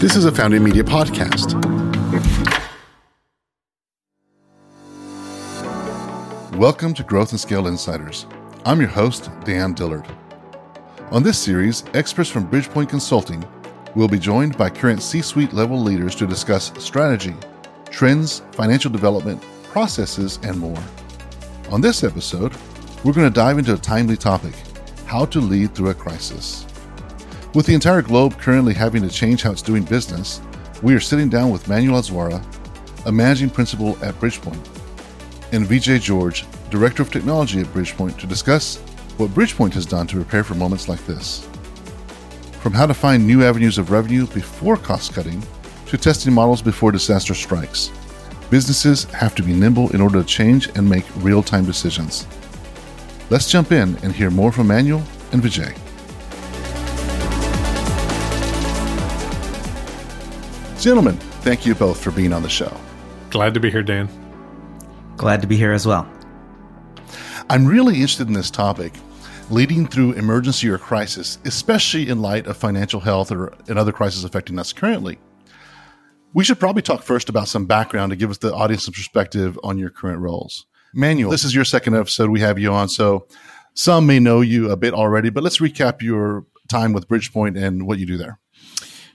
This is a Founding Media podcast. Welcome to Growth and Scale Insiders. I'm your host, Dan Dillard. On this series, experts from Bridgepoint Consulting will be joined by current C suite level leaders to discuss strategy, trends, financial development, processes, and more. On this episode, we're going to dive into a timely topic how to lead through a crisis. With the entire globe currently having to change how it's doing business, we are sitting down with Manuel Azuara, a managing principal at Bridgepoint, and Vijay George, director of technology at Bridgepoint, to discuss what Bridgepoint has done to prepare for moments like this. From how to find new avenues of revenue before cost cutting to testing models before disaster strikes, businesses have to be nimble in order to change and make real time decisions. Let's jump in and hear more from Manuel and Vijay. Gentlemen, thank you both for being on the show. Glad to be here, Dan. Glad to be here as well. I'm really interested in this topic leading through emergency or crisis, especially in light of financial health or and other crises affecting us currently. We should probably talk first about some background to give us the audience some perspective on your current roles. Manuel, this is your second episode we have you on, so some may know you a bit already, but let's recap your time with Bridgepoint and what you do there.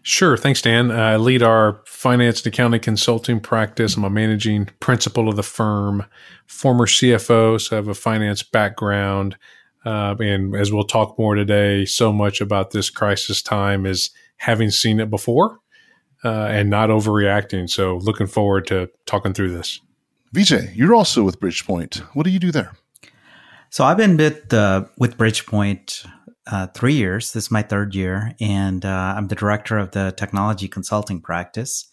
Sure. Thanks, Dan. I lead our finance and accounting consulting practice. I'm a managing principal of the firm, former CFO, so I have a finance background. Uh, and as we'll talk more today, so much about this crisis time is having seen it before uh, and not overreacting. So, looking forward to talking through this. Vijay, you're also with Bridgepoint. What do you do there? So, I've been with uh, with Bridgepoint uh, three years. This is my third year, and uh, I'm the director of the technology consulting practice.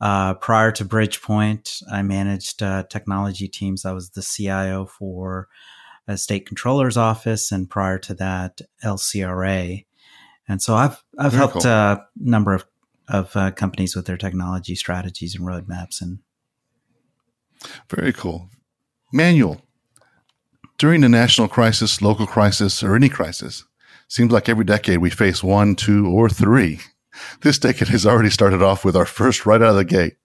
Uh, prior to Bridgepoint, I managed uh, technology teams. I was the CIO for a state controller's office, and prior to that, LCRA. And so I've I've Very helped cool. a number of of uh, companies with their technology strategies and roadmaps. And very cool, Manuel. During a national crisis, local crisis, or any crisis, Seems like every decade we face one, two, or three. This decade has already started off with our first right out of the gate.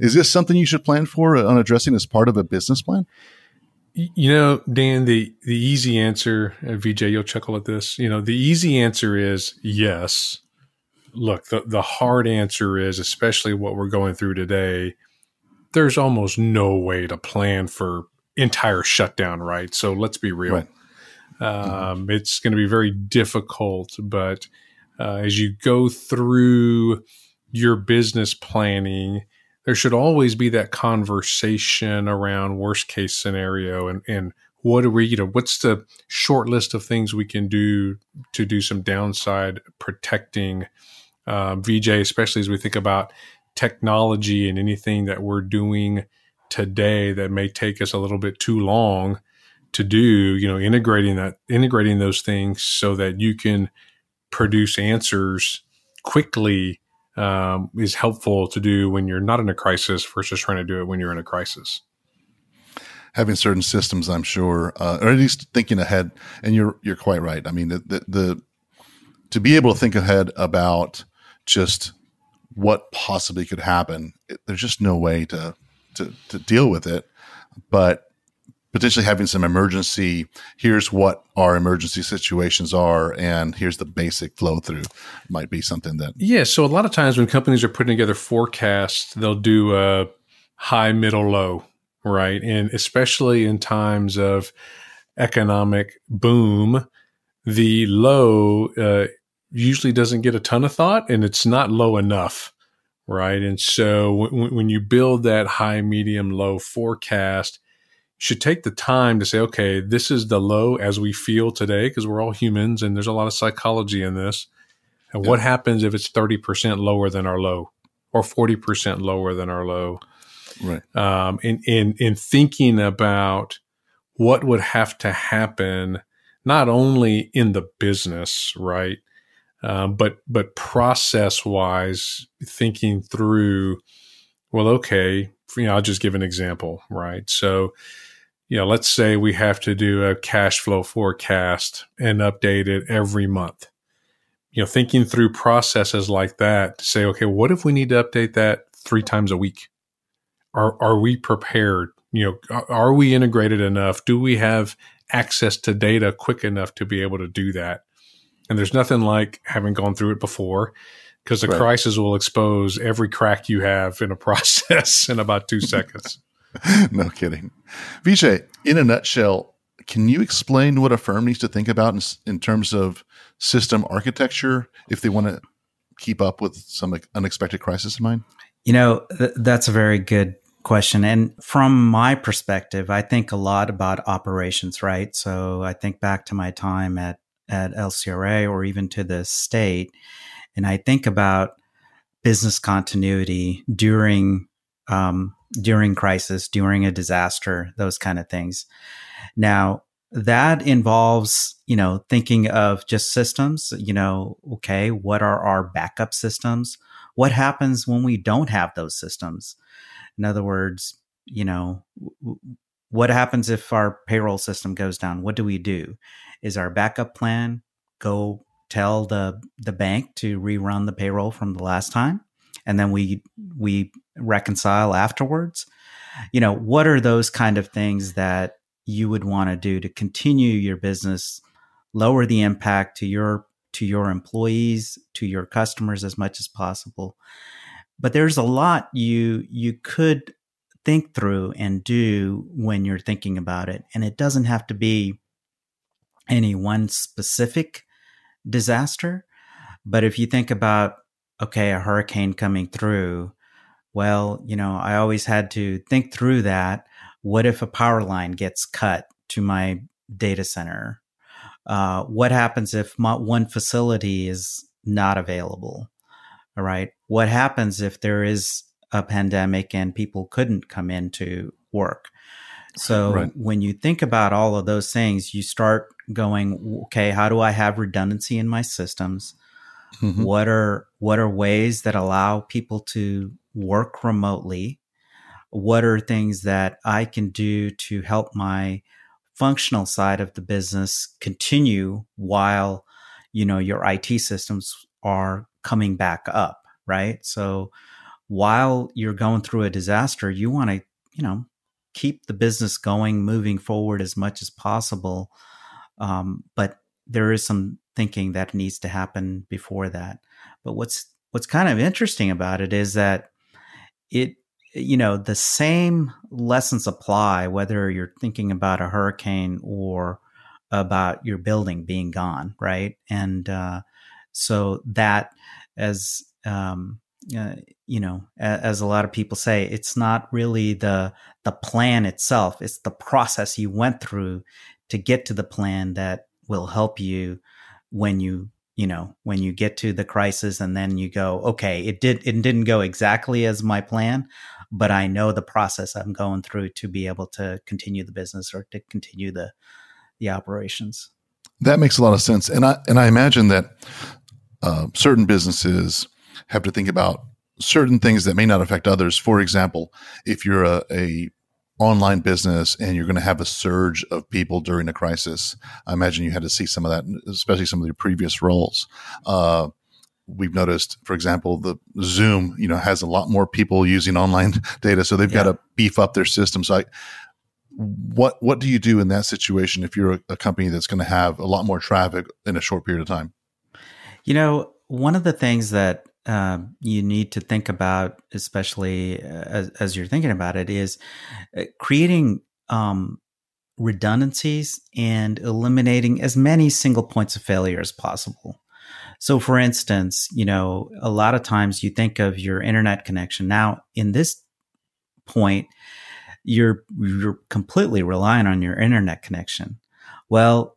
Is this something you should plan for on addressing as part of a business plan? You know, Dan, the, the easy answer, uh, Vijay, you'll chuckle at this. You know, the easy answer is yes. Look, the, the hard answer is, especially what we're going through today, there's almost no way to plan for entire shutdown, right? So let's be real. Right. Um, it's going to be very difficult, but uh, as you go through your business planning, there should always be that conversation around worst case scenario and, and what are we, you know, what's the short list of things we can do to do some downside protecting uh, Vijay, especially as we think about technology and anything that we're doing today that may take us a little bit too long to do, you know, integrating that, integrating those things so that you can produce answers quickly um, is helpful to do when you're not in a crisis versus trying to do it when you're in a crisis. Having certain systems, I'm sure, uh, or at least thinking ahead, and you're you're quite right. I mean, the, the, the to be able to think ahead about just what possibly could happen, it, there's just no way to to to deal with it. But potentially having some emergency here's what our emergency situations are and here's the basic flow through might be something that yeah so a lot of times when companies are putting together forecasts they'll do a high middle low right and especially in times of economic boom the low uh, usually doesn't get a ton of thought and it's not low enough right and so w- when you build that high medium low forecast should take the time to say, okay, this is the low as we feel today, because we're all humans and there's a lot of psychology in this. And yeah. what happens if it's 30% lower than our low or 40% lower than our low? Right. Um, in, in, in thinking about what would have to happen, not only in the business, right? Um, but, but process wise, thinking through, well, okay, you know, I'll just give an example, right? So, you know, let's say we have to do a cash flow forecast and update it every month. You know, thinking through processes like that to say, okay, what if we need to update that three times a week? Are are we prepared? You know, are we integrated enough? Do we have access to data quick enough to be able to do that? And there's nothing like having gone through it before because the right. crisis will expose every crack you have in a process in about two seconds. no kidding. Vijay, in a nutshell, can you explain what a firm needs to think about in, in terms of system architecture if they want to keep up with some unexpected crisis in mind? You know, th- that's a very good question. And from my perspective, I think a lot about operations, right? So I think back to my time at, at LCRA or even to the state, and I think about business continuity during um, during crisis, during a disaster, those kind of things. Now, that involves, you know, thinking of just systems, you know, okay, what are our backup systems? What happens when we don't have those systems? In other words, you know, what happens if our payroll system goes down? What do we do? Is our backup plan go tell the the bank to rerun the payroll from the last time? and then we we reconcile afterwards you know what are those kind of things that you would want to do to continue your business lower the impact to your to your employees to your customers as much as possible but there's a lot you you could think through and do when you're thinking about it and it doesn't have to be any one specific disaster but if you think about okay, a hurricane coming through. Well, you know, I always had to think through that. What if a power line gets cut to my data center? Uh, what happens if my, one facility is not available? All right. What happens if there is a pandemic and people couldn't come into work? So right. when you think about all of those things, you start going, okay, how do I have redundancy in my systems? Mm-hmm. What are what are ways that allow people to work remotely? What are things that I can do to help my functional side of the business continue while you know your IT systems are coming back up, right? So while you're going through a disaster, you want to, you know, keep the business going, moving forward as much as possible. Um, but there is some thinking that needs to happen before that. But what's what's kind of interesting about it is that it you know the same lessons apply whether you're thinking about a hurricane or about your building being gone, right? And uh, so that as um, uh, you know, as a lot of people say, it's not really the the plan itself; it's the process you went through to get to the plan that will help you when you you know when you get to the crisis and then you go okay it did it didn't go exactly as my plan but i know the process i'm going through to be able to continue the business or to continue the the operations. That makes a lot of sense. And i and i imagine that uh, certain businesses have to think about certain things that may not affect others. For example if you're a, a online business and you're going to have a surge of people during a crisis. I imagine you had to see some of that, especially some of your previous roles. Uh, we've noticed, for example, the Zoom, you know, has a lot more people using online data, so they've yeah. got to beef up their system. So, I, what what do you do in that situation if you're a, a company that's going to have a lot more traffic in a short period of time? You know, one of the things that uh, you need to think about, especially uh, as, as, you're thinking about it, is uh, creating um, redundancies and eliminating as many single points of failure as possible. So, for instance, you know, a lot of times you think of your internet connection. Now, in this point, you're you're completely relying on your internet connection. Well,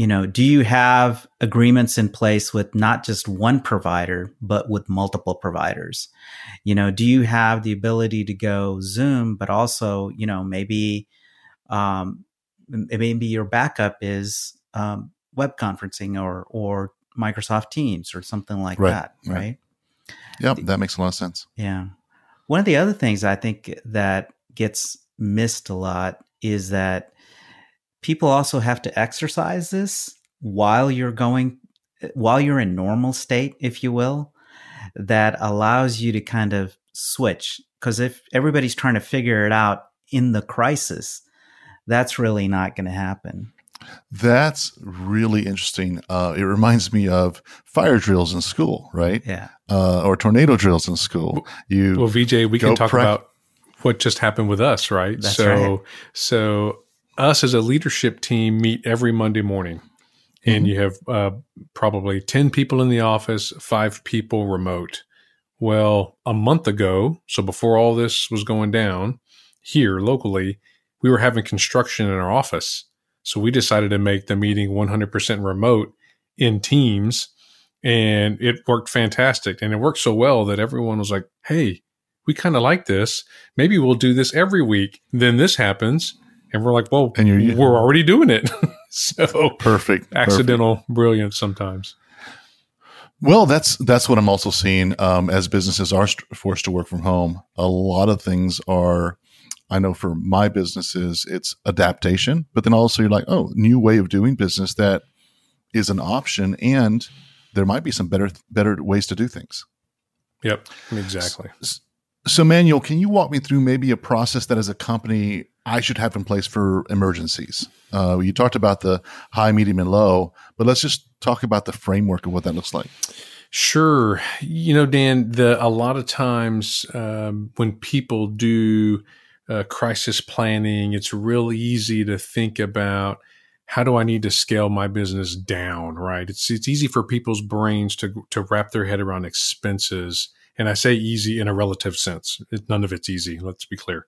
you know, do you have agreements in place with not just one provider, but with multiple providers? You know, do you have the ability to go Zoom, but also, you know, maybe, um, maybe your backup is um, web conferencing or or Microsoft Teams or something like right. that, right? right? Yep, that makes a lot of sense. Yeah. One of the other things I think that gets missed a lot is that people also have to exercise this while you're going while you're in normal state if you will that allows you to kind of switch because if everybody's trying to figure it out in the crisis that's really not going to happen that's really interesting. Uh, it reminds me of fire drills in school, right? Yeah. Uh, or tornado drills in school. You well, VJ, we can talk about what just happened with us, right? That's so, right. so us as a leadership team meet every Monday morning, and mm-hmm. you have uh, probably ten people in the office, five people remote. Well, a month ago, so before all this was going down here locally, we were having construction in our office so we decided to make the meeting 100% remote in Teams and it worked fantastic. And it worked so well that everyone was like, Hey, we kind of like this. Maybe we'll do this every week. Then this happens. And we're like, well, and you're, we're already doing it. so perfect. Accidental perfect. brilliance sometimes. Well, that's that's what I'm also seeing um, as businesses are forced to work from home. A lot of things are I know for my businesses, it's adaptation, but then also you're like, oh, new way of doing business that is an option, and there might be some better better ways to do things. Yep, exactly. So, so, Manuel, can you walk me through maybe a process that as a company I should have in place for emergencies? Uh, you talked about the high, medium, and low, but let's just talk about the framework of what that looks like. Sure. You know, Dan, the a lot of times um, when people do uh, crisis planning, it's real easy to think about how do I need to scale my business down, right? It's it's easy for people's brains to to wrap their head around expenses, and I say easy in a relative sense. It, none of it's easy. Let's be clear.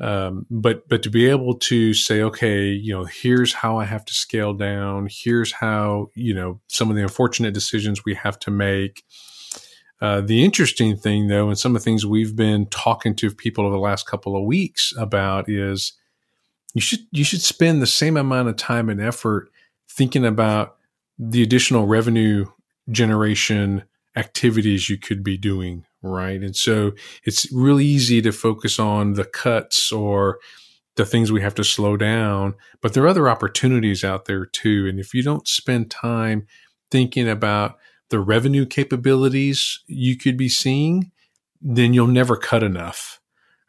Um, but but to be able to say, okay, you know, here's how I have to scale down. Here's how you know some of the unfortunate decisions we have to make. Uh, the interesting thing, though, and some of the things we've been talking to people over the last couple of weeks about is you should you should spend the same amount of time and effort thinking about the additional revenue generation activities you could be doing, right? And so it's really easy to focus on the cuts or the things we have to slow down, but there are other opportunities out there too. And if you don't spend time thinking about the revenue capabilities you could be seeing, then you'll never cut enough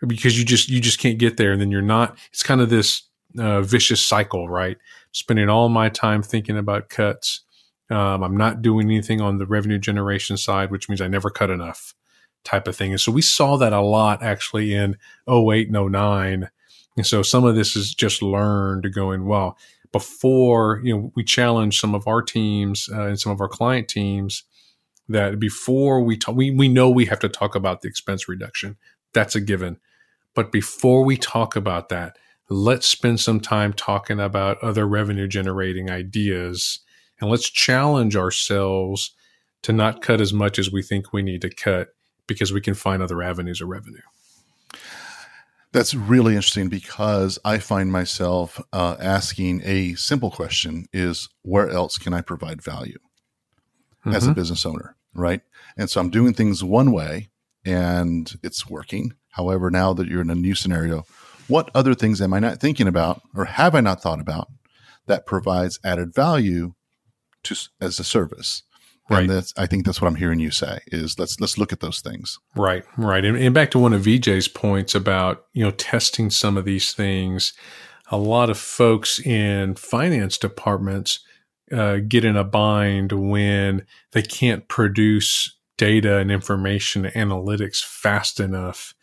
because you just you just can't get there, and then you're not. It's kind of this uh, vicious cycle, right? Spending all my time thinking about cuts. Um, I'm not doing anything on the revenue generation side, which means I never cut enough type of thing. And so we saw that a lot actually in 08 and 09. And so some of this is just learned going, well, before you know we challenge some of our teams uh, and some of our client teams that before we talk we, we know we have to talk about the expense reduction that's a given but before we talk about that let's spend some time talking about other revenue generating ideas and let's challenge ourselves to not cut as much as we think we need to cut because we can find other avenues of revenue that's really interesting because I find myself uh, asking a simple question: Is where else can I provide value mm-hmm. as a mm-hmm. business owner, right? And so I'm doing things one way, and it's working. However, now that you're in a new scenario, what other things am I not thinking about, or have I not thought about, that provides added value to as a service? Right. And that's, I think that's what I'm hearing you say is let's let's look at those things. Right, right. And, and back to one of VJ's points about you know testing some of these things. A lot of folks in finance departments uh, get in a bind when they can't produce data and information analytics fast enough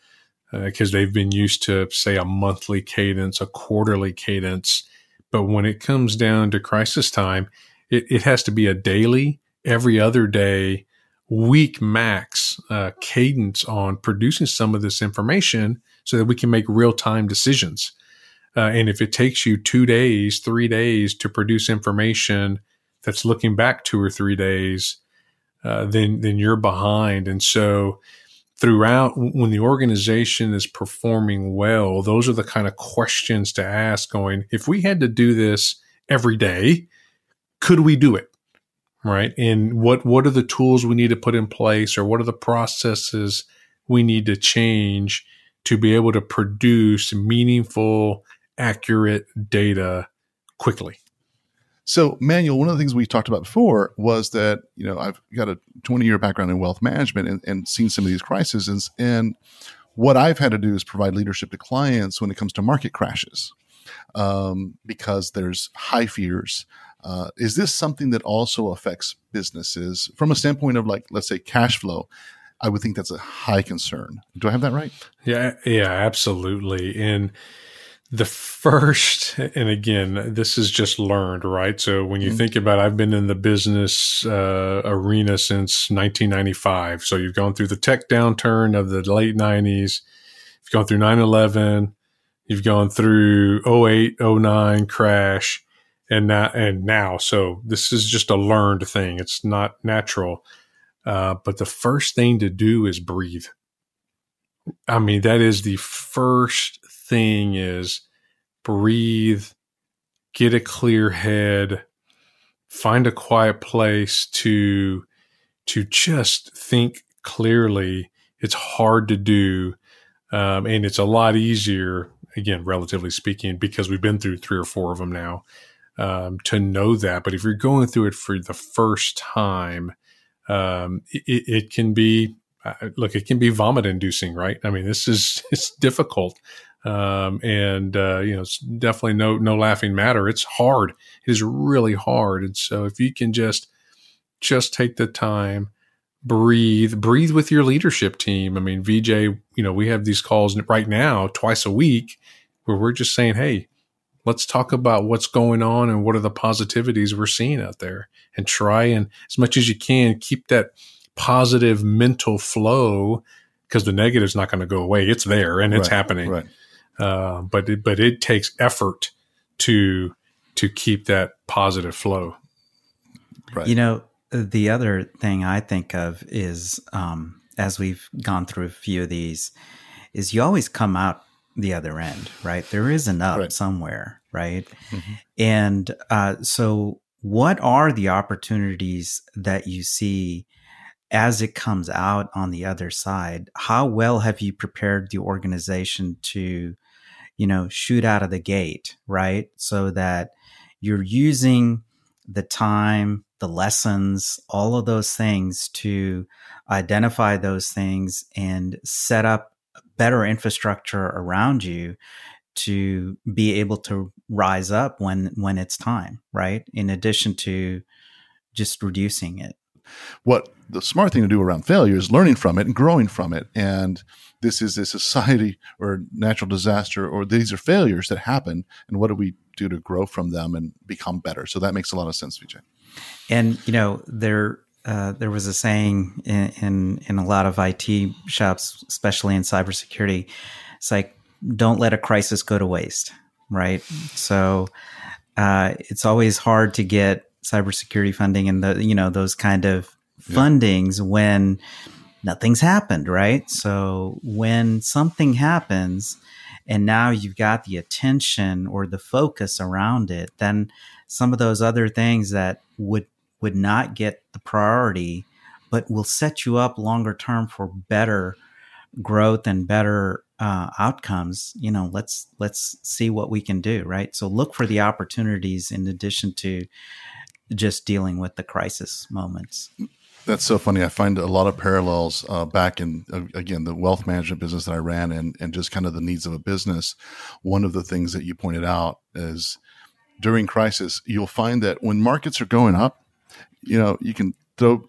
because uh, they've been used to say a monthly cadence, a quarterly cadence. But when it comes down to crisis time, it, it has to be a daily every other day, week max uh, cadence on producing some of this information so that we can make real time decisions. Uh, and if it takes you two days, three days to produce information that's looking back two or three days, uh, then then you're behind. And so throughout, when the organization is performing well, those are the kind of questions to ask. Going, if we had to do this every day, could we do it? Right? And what what are the tools we need to put in place, or what are the processes we need to change to be able to produce meaningful, accurate data quickly. So, Manuel, one of the things we talked about before was that you know I've got a 20 year background in wealth management and, and seen some of these crises, and what I've had to do is provide leadership to clients when it comes to market crashes, um, because there's high fears. Uh, is this something that also affects businesses from a standpoint of like, let's say, cash flow? I would think that's a high concern. Do I have that right? Yeah, yeah, absolutely. And the first, and again, this is just learned, right? So when you mm-hmm. think about, I've been in the business uh, arena since 1995. So you've gone through the tech downturn of the late 90s. You've gone through 9 11. You've gone through 08, 09 crash and now, and now. So this is just a learned thing. It's not natural. Uh, but the first thing to do is breathe. I mean, that is the first thing is breathe, get a clear head, find a quiet place to to just think clearly. It's hard to do, um, and it's a lot easier, again, relatively speaking, because we've been through three or four of them now, um, to know that. But if you're going through it for the first time, um, it, it, can be uh, look, it can be vomit inducing, right? I mean, this is it's difficult. Um, and, uh, you know, it's definitely no, no laughing matter. It's hard. It is really hard. And so if you can just, just take the time, breathe, breathe with your leadership team. I mean, VJ, you know, we have these calls right now twice a week where we're just saying, Hey, let's talk about what's going on and what are the positivities we're seeing out there and try and as much as you can keep that positive mental flow because the negative is not going to go away. It's there and it's right, happening. Right. Uh, but it, but it takes effort to to keep that positive flow. Right. You know, the other thing I think of is um, as we've gone through a few of these, is you always come out the other end, right? There is an up right. somewhere, right? Mm-hmm. And uh, so, what are the opportunities that you see? as it comes out on the other side, how well have you prepared the organization to you know, shoot out of the gate, right? So that you're using the time, the lessons, all of those things to identify those things and set up better infrastructure around you to be able to rise up when when it's time, right? In addition to just reducing it. What the smart thing to do around failure is learning from it and growing from it and this is a society or natural disaster or these are failures that happen and what do we do to grow from them and become better so that makes a lot of sense vj and you know there uh, there was a saying in, in, in a lot of IT shops, especially in cybersecurity. It's like, don't let a crisis go to waste, right? So uh, it's always hard to get cybersecurity funding and the you know those kind of fundings when nothing's happened, right? So when something happens and now you've got the attention or the focus around it, then some of those other things that would would not get the priority but will set you up longer term for better growth and better uh, outcomes you know let's let's see what we can do right so look for the opportunities in addition to just dealing with the crisis moments that's so funny. I find a lot of parallels uh, back in uh, again the wealth management business that I ran and and just kind of the needs of a business. One of the things that you pointed out is during crisis, you'll find that when markets are going up, you know, you can throw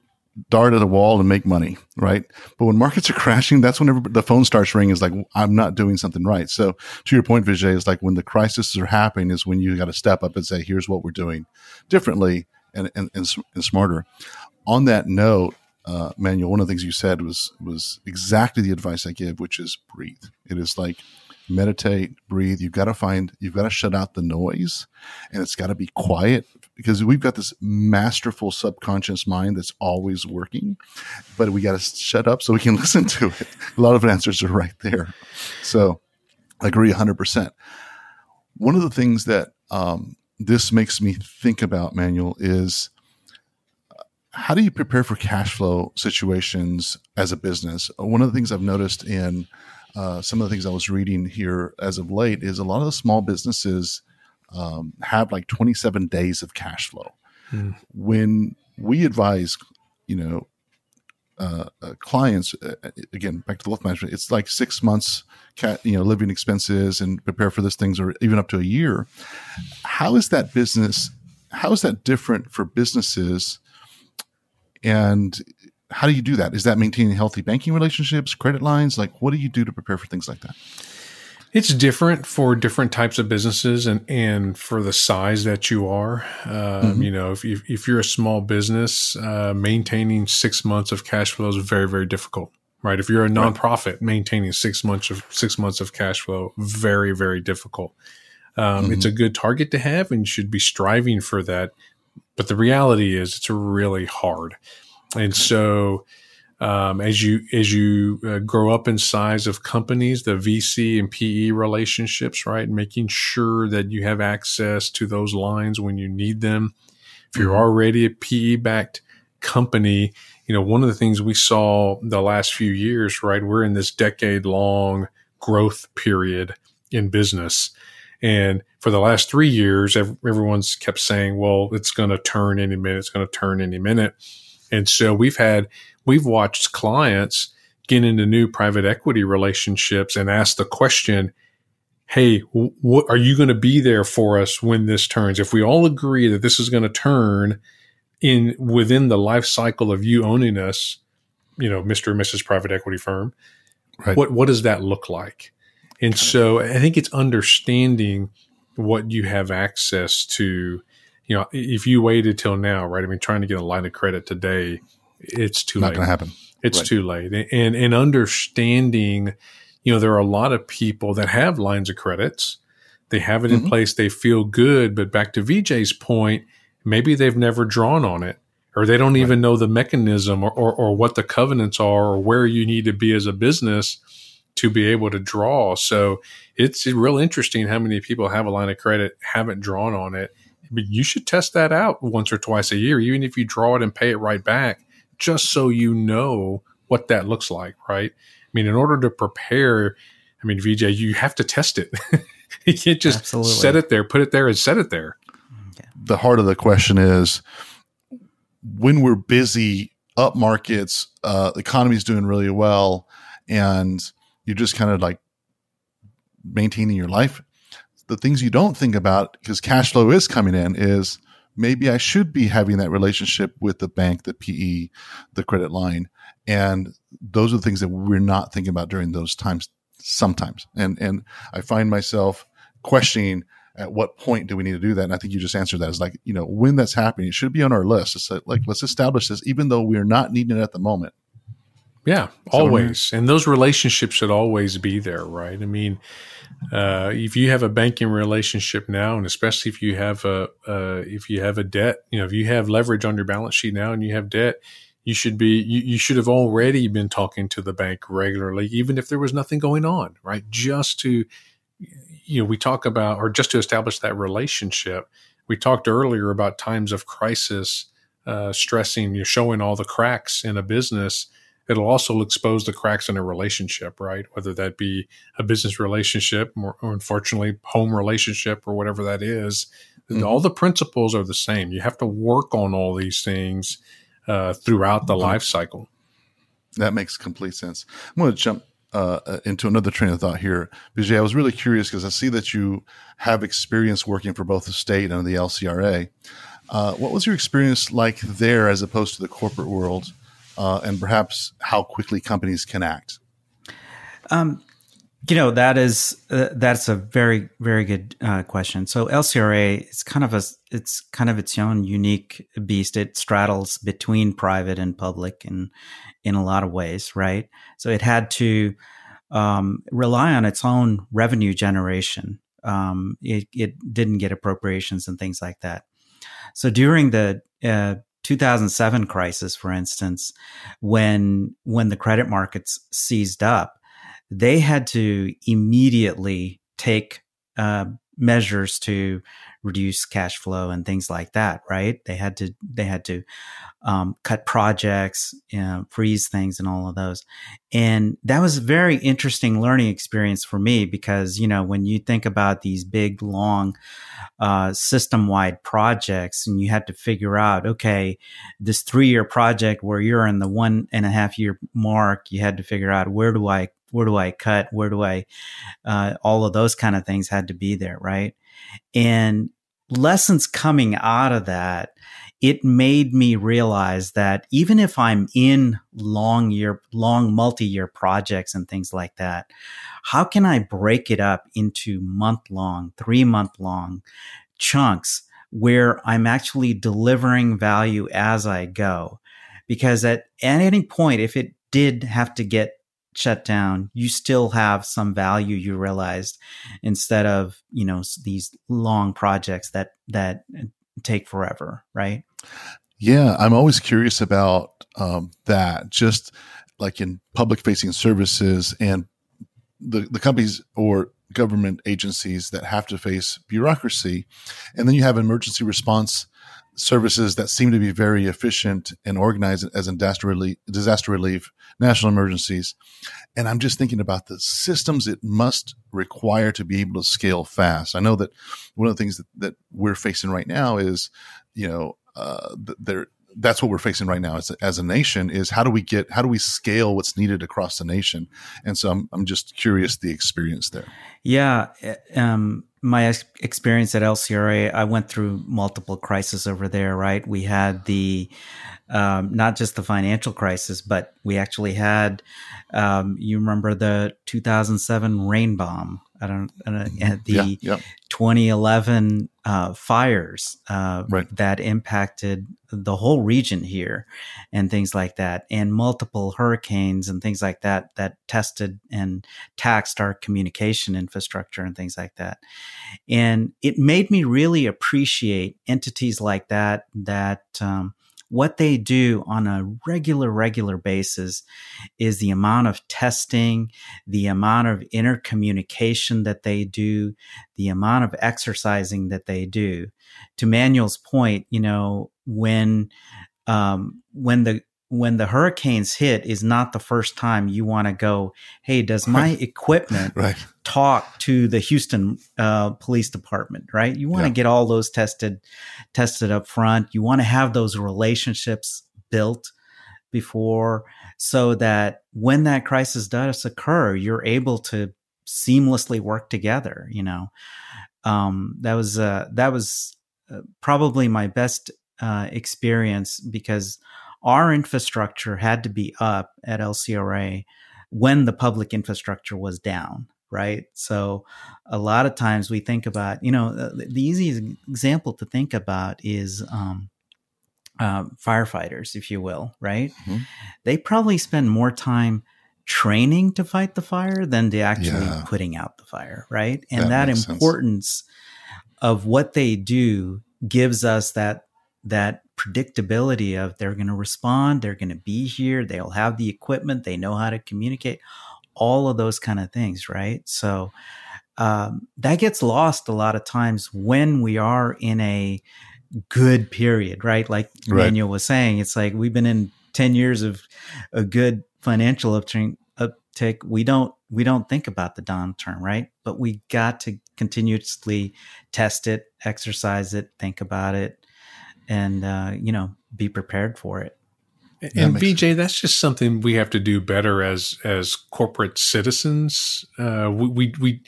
dart at a wall and make money, right? But when markets are crashing, that's whenever the phone starts ringing. Is like I'm not doing something right. So to your point, Vijay, is like when the crises are happening is when you got to step up and say, here's what we're doing differently and, and, and, and smarter on that note, uh, Manuel, one of the things you said was was exactly the advice I give, which is breathe. It is like meditate, breathe. You've got to find, you've got to shut out the noise, and it's got to be quiet because we've got this masterful subconscious mind that's always working, but we got to shut up so we can listen to it. A lot of answers are right there. So, I agree hundred percent. One of the things that um, this makes me think about, Manuel, is how do you prepare for cash flow situations as a business? One of the things I've noticed in uh, some of the things I was reading here as of late is a lot of the small businesses um, have like 27 days of cash flow. Mm. When we advise, you know, uh, uh, clients, uh, again, back to the wealth management, it's like six months, you know, living expenses and prepare for those things, or even up to a year. How is that business? How is that different for businesses? And how do you do that? Is that maintaining healthy banking relationships, credit lines? Like, what do you do to prepare for things like that? It's different for different types of businesses and, and for the size that you are. Um, mm-hmm. You know, if, if, if, you're a small business, uh, maintaining six months of cash flow is very, very difficult, right? If you're a nonprofit, right. maintaining six months of six months of cash flow, very, very difficult. Um, mm-hmm. It's a good target to have and you should be striving for that. But the reality is it's really hard. And so, um, as you as you uh, grow up in size of companies, the VC and PE relationships, right, making sure that you have access to those lines when you need them. If you're mm-hmm. already a PE backed company, you know one of the things we saw the last few years, right, we're in this decade long growth period in business. And for the last three years, everyone's kept saying, well, it's going to turn any minute. It's going to turn any minute. And so we've had we've watched clients get into new private equity relationships and ask the question, Hey, what are you going to be there for us when this turns? If we all agree that this is going to turn in within the life cycle of you owning us, you know, Mr. and Mrs. private equity firm, right. what, what does that look like? And so I think it's understanding what you have access to. You know, if you waited till now, right? I mean, trying to get a line of credit today it's too not late. going to happen. It's right. too late. And and understanding, you know, there are a lot of people that have lines of credits. They have it mm-hmm. in place. They feel good. But back to VJ's point, maybe they've never drawn on it or they don't right. even know the mechanism or, or, or what the covenants are or where you need to be as a business to be able to draw. So it's real interesting how many people have a line of credit, haven't drawn on it. But you should test that out once or twice a year, even if you draw it and pay it right back just so you know what that looks like, right? I mean, in order to prepare, I mean, VJ, you have to test it. you can't just Absolutely. set it there, put it there, and set it there. The heart of the question is when we're busy up markets, uh, the economy's doing really well, and you're just kind of like maintaining your life. The things you don't think about because cash flow is coming in is maybe I should be having that relationship with the bank, the PE, the credit line. And those are the things that we're not thinking about during those times sometimes. And and I find myself questioning at what point do we need to do that? And I think you just answered that. Is like, you know, when that's happening, it should be on our list. It's like, let's establish this, even though we're not needing it at the moment. Yeah, always. And those relationships should always be there, right? I mean, uh, if you have a banking relationship now, and especially if you have a uh, if you have a debt, you know, if you have leverage on your balance sheet now and you have debt, you should be you, you should have already been talking to the bank regularly, even if there was nothing going on, right? Just to you know, we talk about or just to establish that relationship. We talked earlier about times of crisis, uh, stressing, you know, showing all the cracks in a business it'll also expose the cracks in a relationship, right? Whether that be a business relationship or, or unfortunately home relationship or whatever that is. Mm-hmm. All the principles are the same. You have to work on all these things uh, throughout the mm-hmm. life cycle. That makes complete sense. I'm going to jump uh, uh, into another train of thought here. Vijay, I was really curious because I see that you have experience working for both the state and the LCRA. Uh, what was your experience like there as opposed to the corporate world? Uh, and perhaps how quickly companies can act? Um, you know that is uh, that's a very very good uh, question. So LCRA is kind of a it's kind of its own unique beast. It straddles between private and public in in a lot of ways, right? So it had to um, rely on its own revenue generation. Um, it, it didn't get appropriations and things like that. So during the uh, 2007 crisis, for instance, when when the credit markets seized up, they had to immediately take uh, measures to reduce cash flow and things like that. Right? They had to they had to um, cut projects, you know, freeze things, and all of those. And that was a very interesting learning experience for me because you know when you think about these big long uh, system wide projects, and you had to figure out okay, this three year project where you're in the one and a half year mark, you had to figure out where do I where do I cut? Where do I, uh, all of those kind of things had to be there. Right. And lessons coming out of that, it made me realize that even if I'm in long year, long multi-year projects and things like that, how can I break it up into month long, three month long chunks where I'm actually delivering value as I go? Because at, at any point, if it did have to get shut down, you still have some value you realized instead of, you know, these long projects that, that take forever. Right. Yeah. I'm always curious about um, that just like in public facing services and the, the companies or government agencies that have to face bureaucracy. And then you have emergency response services that seem to be very efficient and organized as disaster relief, disaster relief, national emergencies. And I'm just thinking about the systems it must require to be able to scale fast. I know that one of the things that, that we're facing right now is, you know, uh, there that's what we're facing right now as a, as a nation is how do we get how do we scale what's needed across the nation and so i'm, I'm just curious the experience there yeah eh, um, my ex- experience at lcra i went through multiple crises over there right? We had the um, not just the financial crisis but we actually had um, you remember the 2007 rain bomb I don't, I don't the yeah, yeah. 2011 uh, fires uh, right. that impacted the whole region here and things like that, and multiple hurricanes and things like that that tested and taxed our communication infrastructure and things like that. And it made me really appreciate entities like that that um, what they do on a regular, regular basis is the amount of testing, the amount of intercommunication that they do, the amount of exercising that they do. To Manuel's point, you know, when um, when the when the hurricanes hit is not the first time you want to go, hey, does my equipment right. talk to the Houston uh, Police Department? Right? You want to yeah. get all those tested, tested up front. You want to have those relationships built before, so that when that crisis does occur, you're able to seamlessly work together. You know, um, that was uh, that was uh, probably my best uh, experience because our infrastructure had to be up at LCRA when the public infrastructure was down, right? So a lot of times we think about, you know, uh, the, the easiest example to think about is um, uh, firefighters, if you will, right? Mm-hmm. They probably spend more time training to fight the fire than to actually yeah. putting out the fire, right? And that, that importance sense. of what they do gives us that that predictability of they're going to respond, they're going to be here, they'll have the equipment, they know how to communicate, all of those kind of things, right? So um, that gets lost a lot of times when we are in a good period, right? Like right. Manuel was saying, it's like we've been in 10 years of a good financial uptick. uptick. We don't we don't think about the downturn, right? But we got to continuously test it, exercise it, think about it, and uh, you know be prepared for it. And that VJ, that's just something we have to do better as as corporate citizens. Uh, we, we, we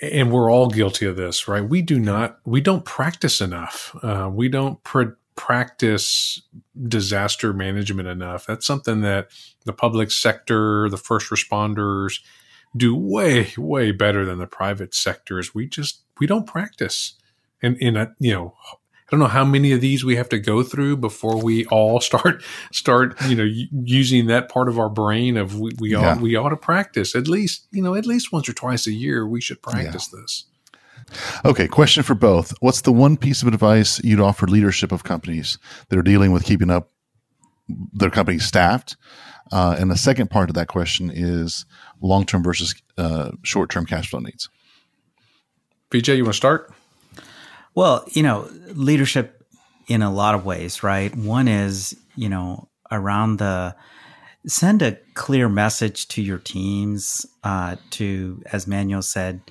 and we're all guilty of this, right? We do not we don't practice enough. Uh, we don't pr- practice disaster management enough. That's something that the public sector, the first responders, do way way better than the private sectors. We just we don't practice. And in a you know I don't know how many of these we have to go through before we all start start you know using that part of our brain of we, we yeah. ought we ought to practice at least you know at least once or twice a year we should practice yeah. this. Okay, question for both. What's the one piece of advice you'd offer leadership of companies that are dealing with keeping up their company staffed? Uh, and the second part of that question is long term versus uh, short term cash flow needs. VJ, you want to start? Well, you know, leadership in a lot of ways, right? One is, you know, around the send a clear message to your teams uh, to, as Manuel said,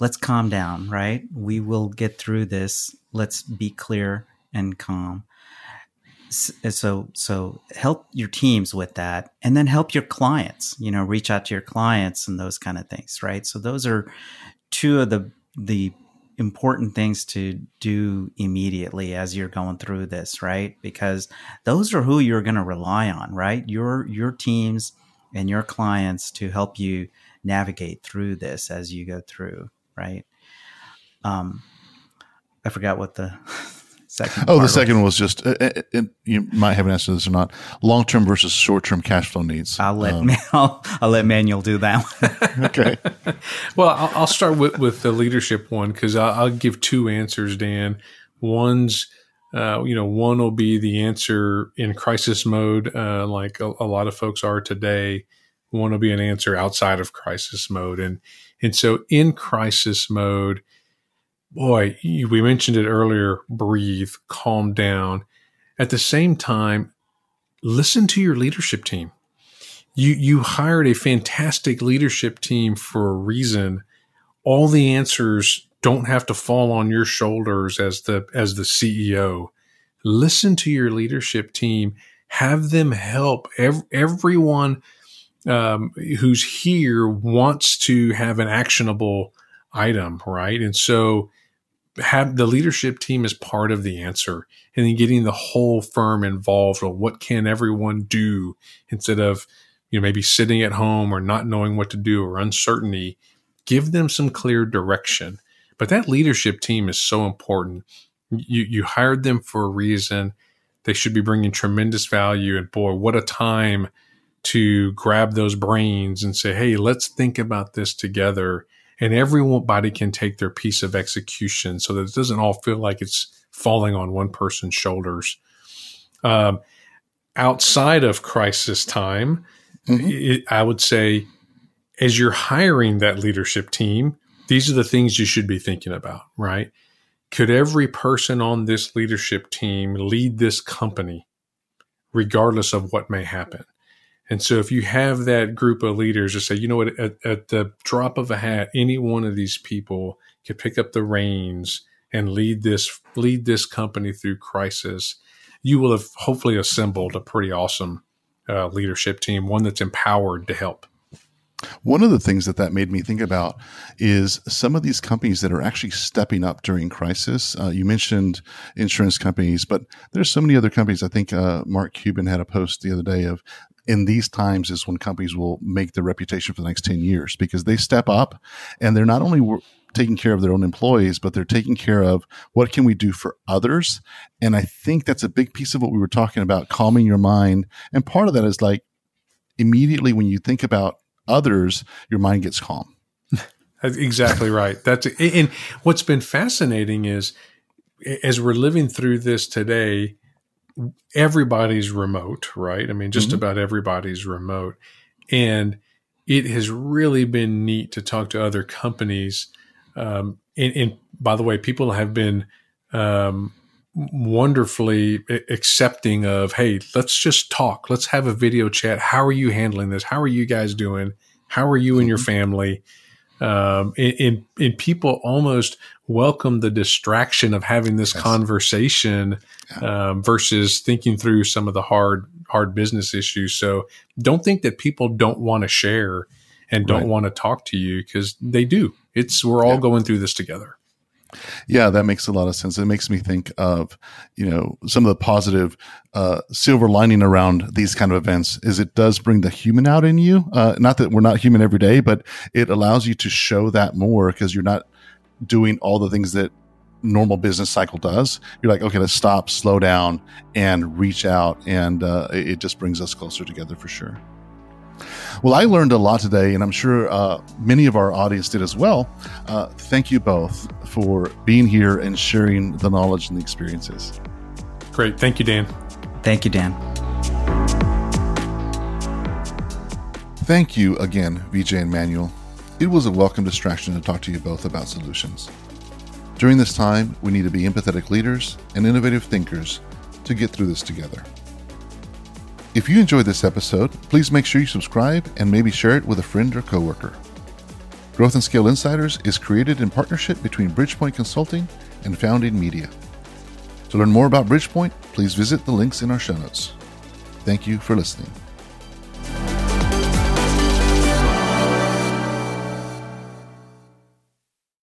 let's calm down, right? We will get through this. Let's be clear and calm. So, so help your teams with that and then help your clients, you know, reach out to your clients and those kind of things, right? So those are two of the, the important things to do immediately as you're going through this, right? Because those are who you're going to rely on, right? Your your teams and your clients to help you navigate through this as you go through, right? Um, I forgot what the second. Oh, the second was, was just uh, uh, uh, you might have an answer to this or not. Long term versus short term cash flow needs. I'll let um, I'll, I'll, let Manuel do that. One. okay. well, I'll, I'll, start with with the leadership one because I'll, I'll, give two answers, Dan. One's uh, you know, one will be the answer in crisis mode, uh, like a, a, lot of folks are today. One will be an answer outside of crisis mode, and and so in crisis mode, boy, we mentioned it earlier breathe, calm down. At the same time, listen to your leadership team. You, you hired a fantastic leadership team for a reason. All the answers don't have to fall on your shoulders as the, as the CEO. Listen to your leadership team. Have them help. Every, everyone um, who's here wants to have an actionable item, right? And so have the leadership team is part of the answer and then getting the whole firm involved on what can everyone do instead of you know maybe sitting at home or not knowing what to do or uncertainty. Give them some clear direction. But that leadership team is so important. You you hired them for a reason. They should be bringing tremendous value. And boy what a time to grab those brains and say hey let's think about this together and everybody can take their piece of execution so that it doesn't all feel like it's falling on one person's shoulders. Um, outside of crisis time, mm-hmm. it, I would say, as you're hiring that leadership team, these are the things you should be thinking about, right? Could every person on this leadership team lead this company, regardless of what may happen? And so if you have that group of leaders to say, you know what, at, at, the drop of a hat, any one of these people could pick up the reins and lead this lead this company through crisis, you will have hopefully assembled a pretty awesome uh, leadership team, one that's empowered to help. One of the things that that made me think about is some of these companies that are actually stepping up during crisis. Uh, you mentioned insurance companies, but there's so many other companies. I think uh, Mark Cuban had a post the other day of in these times is when companies will make their reputation for the next 10 years because they step up and they're not only taking care of their own employees, but they're taking care of what can we do for others. And I think that's a big piece of what we were talking about, calming your mind. And part of that is like immediately when you think about others, your mind gets calm. Exactly right. That's and what's been fascinating is as we're living through this today, everybody's remote, right? I mean, just mm-hmm. about everybody's remote. And it has really been neat to talk to other companies. Um, and, and, by the way, people have been um, wonderfully accepting of, hey, let's just talk. Let's have a video chat. How are you handling this? How are you guys doing? How are you and your mm-hmm. family? Um, and, and, people almost welcome the distraction of having this yes. conversation yeah. um, versus thinking through some of the hard hard business issues. So don't think that people don't want to share and don't right. want to talk to you because they do. It's we're all yeah. going through this together. Yeah, that makes a lot of sense. It makes me think of, you know, some of the positive uh, silver lining around these kind of events is it does bring the human out in you. Uh, not that we're not human every day, but it allows you to show that more because you're not doing all the things that normal business cycle does. You're like, okay, let's stop, slow down, and reach out, and uh, it just brings us closer together for sure. Well, I learned a lot today, and I'm sure uh, many of our audience did as well. Uh, thank you both for being here and sharing the knowledge and the experiences. Great. Thank you, Dan. Thank you, Dan. Thank you again, Vijay and Manuel. It was a welcome distraction to talk to you both about solutions. During this time, we need to be empathetic leaders and innovative thinkers to get through this together. If you enjoyed this episode, please make sure you subscribe and maybe share it with a friend or coworker. Growth and Scale Insiders is created in partnership between Bridgepoint Consulting and Founding Media. To learn more about Bridgepoint, please visit the links in our show notes. Thank you for listening.